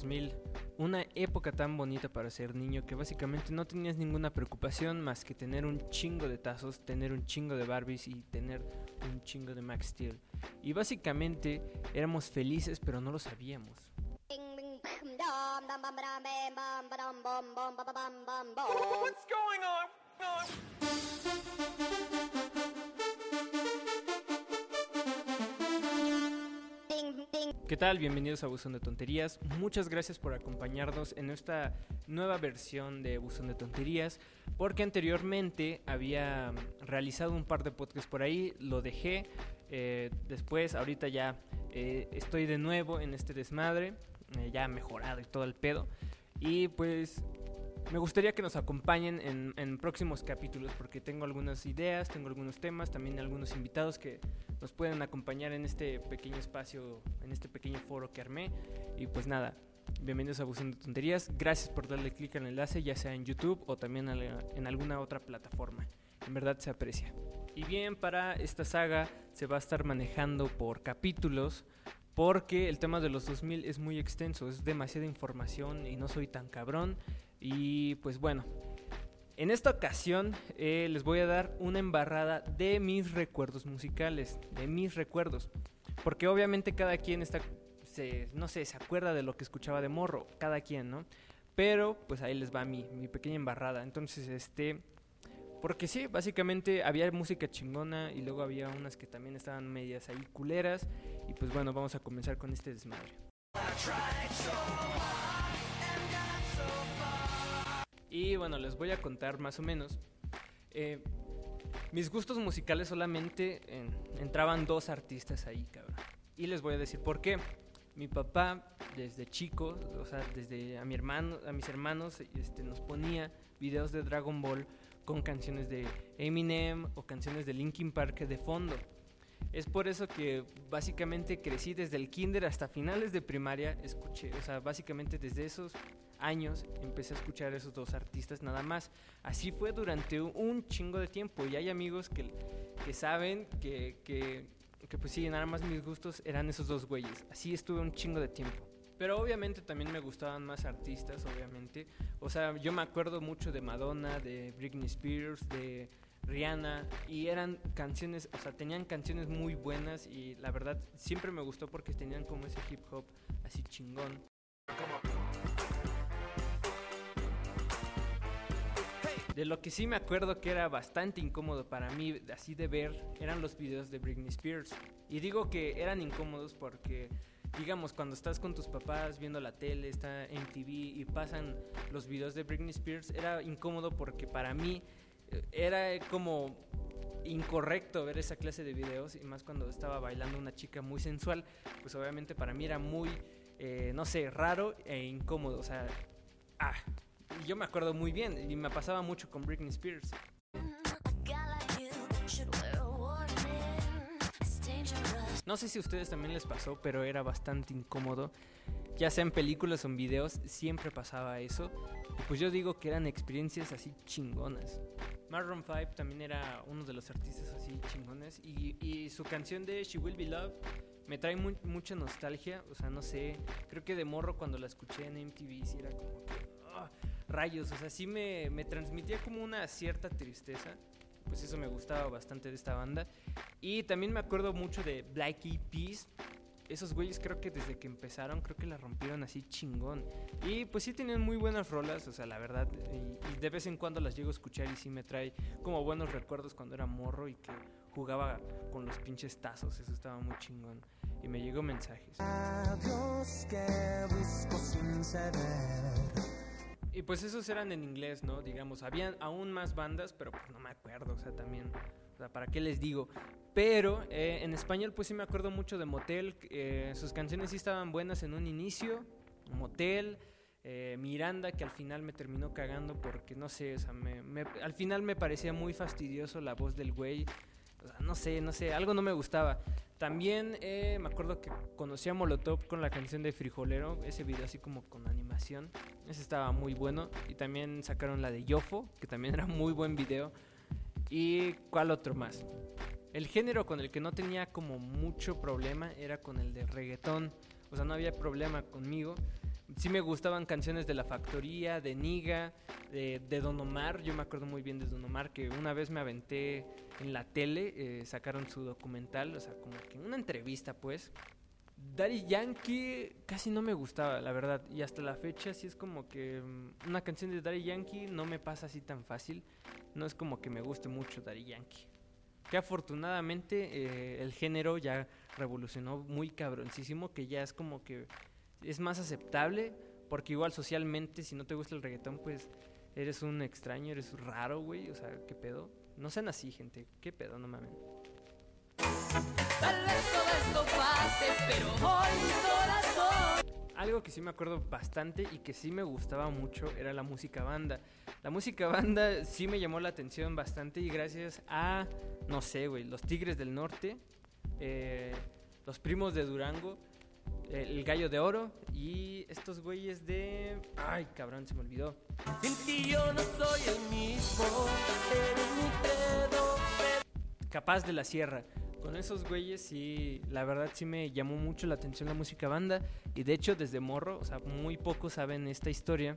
2000, una época tan bonita para ser niño que básicamente no tenías ninguna preocupación más que tener un chingo de tazos, tener un chingo de Barbies y tener un chingo de Max Steel. Y básicamente éramos felices pero no lo sabíamos. What's going on? ¿Qué tal? Bienvenidos a Buzón de Tonterías. Muchas gracias por acompañarnos en esta nueva versión de Buzón de Tonterías, porque anteriormente había realizado un par de podcasts por ahí, lo dejé, eh, después ahorita ya eh, estoy de nuevo en este desmadre, eh, ya mejorado y todo el pedo, y pues me gustaría que nos acompañen en, en, próximos capítulos porque tengo algunas ideas, tengo algunos temas, también algunos invitados que nos pueden acompañar en este pequeño espacio, en este pequeño foro que armé. Y pues nada, bienvenidos a Buscando Tonterías. Gracias por darle clic al enlace, ya sea en YouTube o también en alguna otra plataforma. En verdad se aprecia. Y bien, para esta saga se va a estar manejando por capítulos porque el tema de los 2000 es muy extenso, es demasiada información y no soy tan cabrón. Y pues bueno, en esta ocasión eh, les voy a dar una embarrada de mis recuerdos musicales, de mis recuerdos. Porque obviamente cada quien está, se, no sé, se acuerda de lo que escuchaba de morro, cada quien, ¿no? Pero pues ahí les va mi, mi pequeña embarrada. Entonces, este... Porque sí, básicamente había música chingona y luego había unas que también estaban medias ahí culeras. Y pues bueno, vamos a comenzar con este desmadre. Y bueno, les voy a contar más o menos. Eh, mis gustos musicales solamente entraban dos artistas ahí, cabrón. Y les voy a decir por qué. Mi papá, desde chico, o sea, desde a mi hermano, a mis hermanos, este, nos ponía videos de Dragon Ball con canciones de Eminem o canciones de Linkin Park de fondo. Es por eso que básicamente crecí desde el kinder hasta finales de primaria, escuché, o sea, básicamente desde esos años empecé a escuchar a esos dos artistas nada más. Así fue durante un chingo de tiempo y hay amigos que, que saben que, que, que pues sí, nada más mis gustos eran esos dos güeyes. Así estuve un chingo de tiempo. Pero obviamente también me gustaban más artistas, obviamente. O sea, yo me acuerdo mucho de Madonna, de Britney Spears, de Rihanna y eran canciones, o sea, tenían canciones muy buenas y la verdad siempre me gustó porque tenían como ese hip hop así chingón. De lo que sí me acuerdo que era bastante incómodo para mí, así de ver, eran los videos de Britney Spears. Y digo que eran incómodos porque, digamos, cuando estás con tus papás viendo la tele, está en TV y pasan los videos de Britney Spears, era incómodo porque para mí era como incorrecto ver esa clase de videos y más cuando estaba bailando una chica muy sensual, pues obviamente para mí era muy, eh, no sé, raro e incómodo. O sea, ah, yo me acuerdo muy bien y me pasaba mucho con Britney Spears. No sé si a ustedes también les pasó, pero era bastante incómodo. Ya sea en películas o en videos, siempre pasaba eso. Y pues yo digo que eran experiencias así chingonas. Maroon 5 también era uno de los artistas así chingones. Y, su canción de She Will Be Loved me trae mucha nostalgia. O sea, no sé. Creo que de morro cuando la escuché en MTV, sí era como que. Ah, rayos. O sea, sí me, me transmitía como una cierta tristeza. Pues eso me gustaba bastante de esta banda. Y también me acuerdo mucho de Black Eyed Peas esos güeyes creo que desde que empezaron, creo que la rompieron así chingón. Y pues sí tenían muy buenas rolas, o sea, la verdad. Y, de vez en cuando las llego a escuchar y sí me trae como buenos recuerdos cuando era morro y que jugaba con los pinches tazos. Eso estaba muy chingón. Y me llegó mensajes. que busco sin Y pues esos eran en inglés, ¿no? Digamos, habían aún más bandas, pero pues no me acuerdo, o sea, también sea, ¿para qué les digo? Pero eh, en español pues sí me acuerdo mucho de Motel, eh, sus canciones sí estaban buenas en un inicio, Motel, eh, Miranda que al final me terminó cagando porque no sé, o sea, me, al final me parecía muy fastidioso la voz del güey, no sé, no sé, algo no me gustaba. También me acuerdo que conocí a Molotov con la canción de Frijolero, ese video así como con animación, ese estaba muy bueno. Y también sacaron la de Yofo, que también era muy buen video. ¿Y cuál otro más? El género con el que no tenía como mucho problema era con el de reggaetón. O sea, no había problema conmigo. Sí me gustaban canciones de La Factoría, de Niga, de, Don Omar. Yo me acuerdo muy bien de Don Omar, que una vez me aventé en la tele, eh, sacaron su documental, o sea, como que una entrevista, pues. Daddy Yankee casi no me gustaba, la verdad. Y hasta la fecha sí es como que mm, una canción de Daddy Yankee no me pasa así tan fácil. No es como que me guste mucho Daddy Yankee. Que afortunadamente eh, el género ya revolucionó muy cabroncísimo, que ya es como que es más aceptable, porque igual socialmente si no te gusta el reggaetón, pues eres un extraño, eres raro, güey. O sea, ¿qué pedo? No sean así, gente. ¿Qué pedo? No mames. Tal vez todo esto pase, pero hoy mi corazón. Algo que sí me acuerdo bastante y que sí me gustaba mucho era la música banda. La música banda sí me llamó la atención bastante y gracias a, no sé, güey, los Tigres del Norte, eh, los Primos de Durango, el Gallo de Oro y estos güeyes de... Ay, cabrón, se me olvidó. Sin ti yo no soy el mismo. Eres mi. Capaz de la Sierra. Con esos güeyes sí, la verdad sí me llamó mucho la atención la música banda. Y de hecho desde morro, o sea, muy pocos saben esta historia,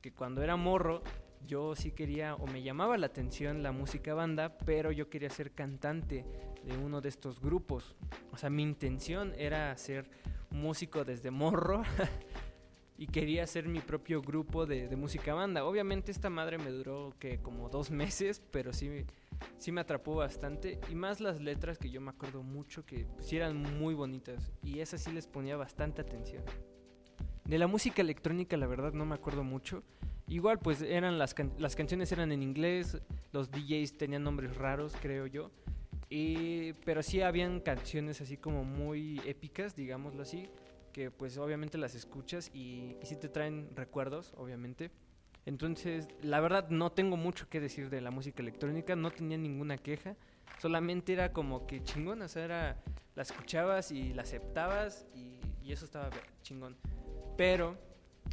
que cuando era morro yo sí quería o me llamaba la atención la música banda, pero yo quería ser cantante de uno de estos grupos. O sea, mi intención era ser músico desde morro. y quería hacer mi propio grupo de, de música banda. Obviamente esta madre me duró que como dos meses, pero sí, sí me atrapó bastante. Y más las letras que yo me acuerdo mucho que sí eran muy bonitas. Y esas sí les ponía bastante atención. De la música electrónica la verdad no me acuerdo mucho. Igual pues eran las, las canciones eran en inglés, los DJs tenían nombres raros creo yo. Y, pero sí habían canciones así como muy épicas, digámoslo así, que pues obviamente las escuchas y, y sí te traen recuerdos, obviamente. Entonces, la verdad no tengo mucho que decir de la música electrónica, no tenía ninguna queja, solamente era como que chingón, o sea, era, la escuchabas y la aceptabas y, y eso estaba chingón. Pero,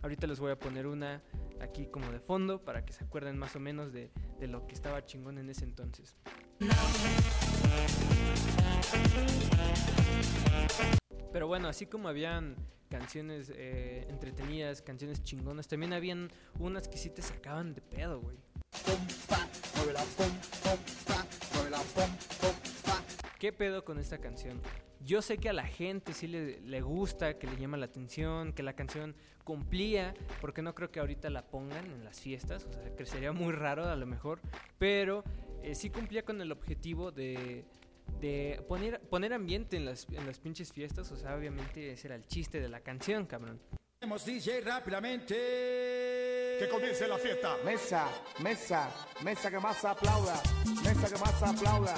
ahorita les voy a poner una aquí como de fondo para que se acuerden más o menos de, de lo que estaba chingón en ese entonces. Pero bueno, así como habían canciones eh, entretenidas, canciones chingonas, también habían unas que sí te sacaban de pedo, güey. ¿Qué pedo con esta canción? Yo sé que a la gente sí le, le gusta, que le llama la atención, que la canción cumplía, porque no creo que ahorita la pongan en las fiestas, o sea, que muy raro a lo mejor, pero eh, sí cumplía con el objetivo de, de poner, poner ambiente en las, en las pinches fiestas, o sea, obviamente ese era el chiste de la canción, cabrón. Tenemos DJ rápidamente. Que comience la fiesta. Mesa, mesa, mesa que más aplauda, mesa que más aplauda,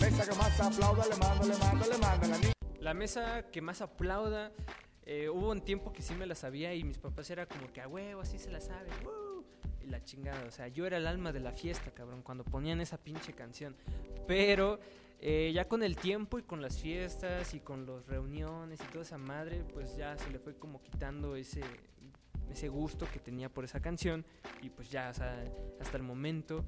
mesa que más aplauda, le mando, le mando, le mando la mesa que más aplauda, eh, hubo un tiempo que sí me la sabía y mis papás era como que a huevo, así se la sabe. ¡woo! La chingada, o sea, yo era el alma de la fiesta, cabrón, cuando ponían esa pinche canción. Pero eh, ya con el tiempo y con las fiestas y con las reuniones y toda esa madre, pues ya se le fue como quitando ese, ese gusto que tenía por esa canción. Y pues ya, o sea, hasta el momento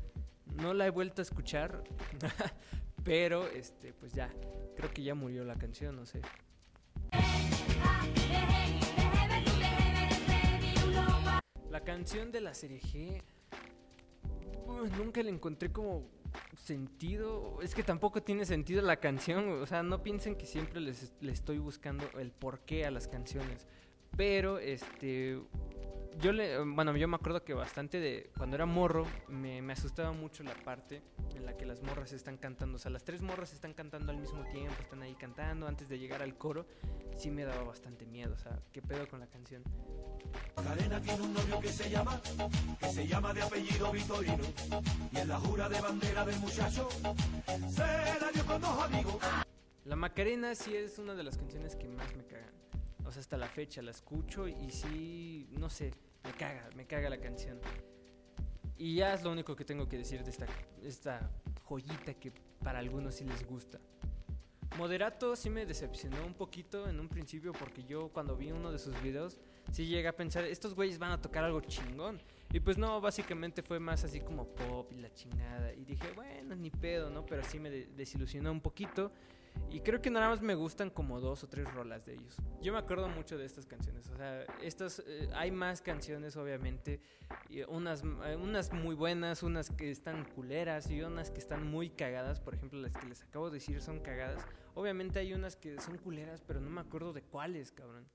no la he vuelto a escuchar. pero, este, pues ya, creo que ya murió la canción, no sé. La canción de la serie G nunca le encontré como sentido. Es que tampoco tiene sentido la canción. O sea, no piensen que siempre les, les estoy buscando el porqué a las canciones. Pero, este. Yo le. Bueno, yo me acuerdo que bastante de. Cuando era morro, me, me asustaba mucho la parte en la que las morras están cantando. O sea, las tres morras están cantando al mismo tiempo, están ahí cantando antes de llegar al coro. Sí me daba bastante miedo. O sea, ¿qué pedo con la canción? Macarena tiene un novio que se llama, que se llama de apellido Vitorino. Y en la jura de bandera del muchacho, se la dio con dos amigos. La Macarena sí es una de las canciones que más me cagan. O sea, hasta la fecha la escucho y sí, no sé, me caga, me caga la canción. Y ya es lo único que tengo que decir de esta, esta joyita que para algunos sí les gusta. Moderato sí me decepcionó un poquito en un principio porque yo cuando vi uno de sus videos sí llegué a pensar, estos güeyes van a tocar algo chingón. Y pues no, básicamente fue más así como pop y la chingada. Y dije, bueno, ni pedo, ¿no? Pero sí me de- desilusionó un poquito. Y creo que nada más me gustan como dos o tres rolas de ellos. Yo me acuerdo mucho de estas canciones. O sea, estas, eh, hay más canciones, obviamente. unas, eh, unas muy buenas, unas que están culeras y unas que están muy cagadas. Por ejemplo, las que les acabo de decir son cagadas. Obviamente hay unas que son culeras, pero no me acuerdo de cuáles, cabrón.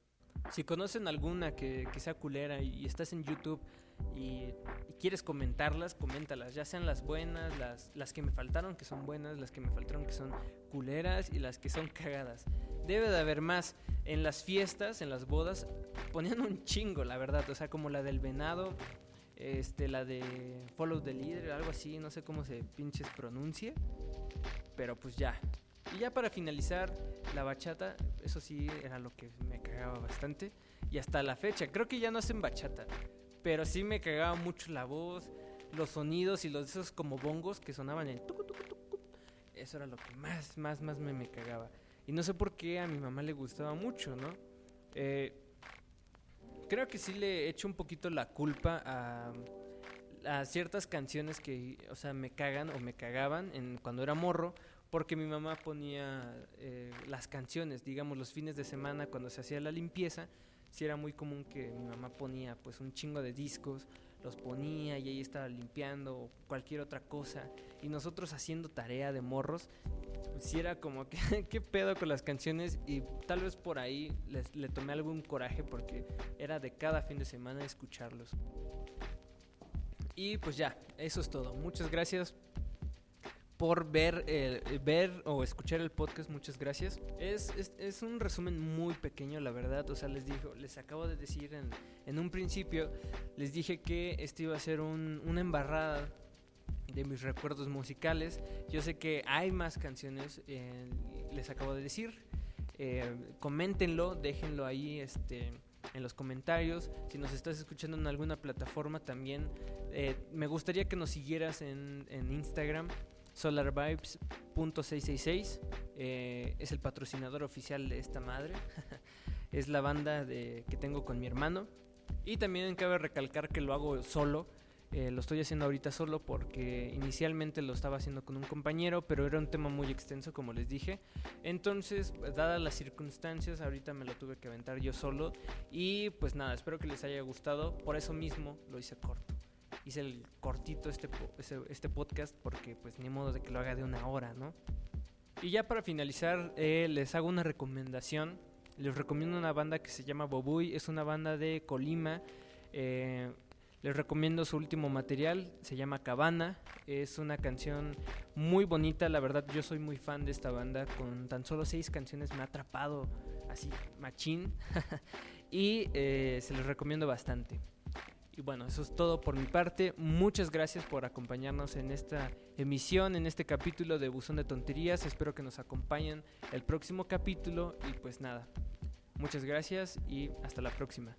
Si conocen alguna que, que sea culera y, estás en YouTube y, quieres comentarlas, coméntalas. Ya sean las buenas, las, las que me faltaron que son buenas, las que me faltaron que son culeras y las que son cagadas. Debe de haber más. En las fiestas, en las bodas, ponían un chingo, la verdad. O sea, como la del venado, este, la de Follow the Leader, algo así, no sé cómo se pinches pronuncie. Pero pues ya. Y ya para finalizar, la bachata, eso sí era lo que me cagaba bastante. Y hasta la fecha, creo que ya no hacen bachata. Pero sí me cagaba mucho la voz, los sonidos y los esos como bongos que sonaban en. Eso era lo que más, más, más me, me cagaba. Y no sé por qué a mi mamá le gustaba mucho, ¿no? Eh, creo que sí le echo un poquito la culpa a, ciertas canciones que, o sea, me cagan o me cagaban cuando era morro, porque mi mamá ponía eh, las canciones, digamos, los fines de semana cuando se hacía la limpieza, sí era muy común que mi mamá ponía pues un chingo de discos, los ponía y ella estaba limpiando o cualquier otra cosa, y nosotros haciendo tarea de morros, sí era como que, ¿qué pedo con las canciones? Y tal vez por ahí les, le tomé algún coraje porque era de cada fin de semana escucharlos. Y pues ya, eso es todo. Muchas gracias por ver, eh, ver o escuchar el podcast. Muchas gracias. Es, es, es un resumen muy pequeño, la verdad. O sea, les dijo, les acabo de decir en, en un principio, les dije que este iba a ser un- una embarrada de mis recuerdos musicales. Yo sé que hay más canciones, eh, les acabo de decir. Eh, coméntenlo, déjenlo ahí este, en los comentarios. Si nos estás escuchando en alguna plataforma también, eh, me gustaría que nos siguieras en, en Instagram. solarvibes.666 eh, es el patrocinador oficial de esta madre. es la banda que tengo con mi hermano. Y también cabe recalcar que lo hago solo. Eh, lo estoy haciendo ahorita solo porque inicialmente lo estaba haciendo con un compañero, pero era un tema muy extenso, como les dije. Entonces, dadas las circunstancias, ahorita me lo tuve que aventar yo solo. Y pues nada, espero que les haya gustado. Por eso mismo lo hice corto. Hice el cortito este, este podcast porque pues ni modo de que lo haga de una hora, ¿no? Y ya para finalizar, eh, les hago una recomendación. Les recomiendo una banda que se llama Bobuy. Es una banda de Colima. Eh, les recomiendo su último material. Se llama Cabana. Es una canción muy bonita. La verdad, yo soy muy fan de esta banda. Con tan solo seis canciones me ha atrapado así, machín. y eh, se les recomiendo bastante. Y bueno, eso es todo por mi parte. Muchas gracias por acompañarnos en esta emisión, en este capítulo de Buzón de Tonterías. Espero que nos acompañen el próximo capítulo. Y pues nada, muchas gracias y hasta la próxima.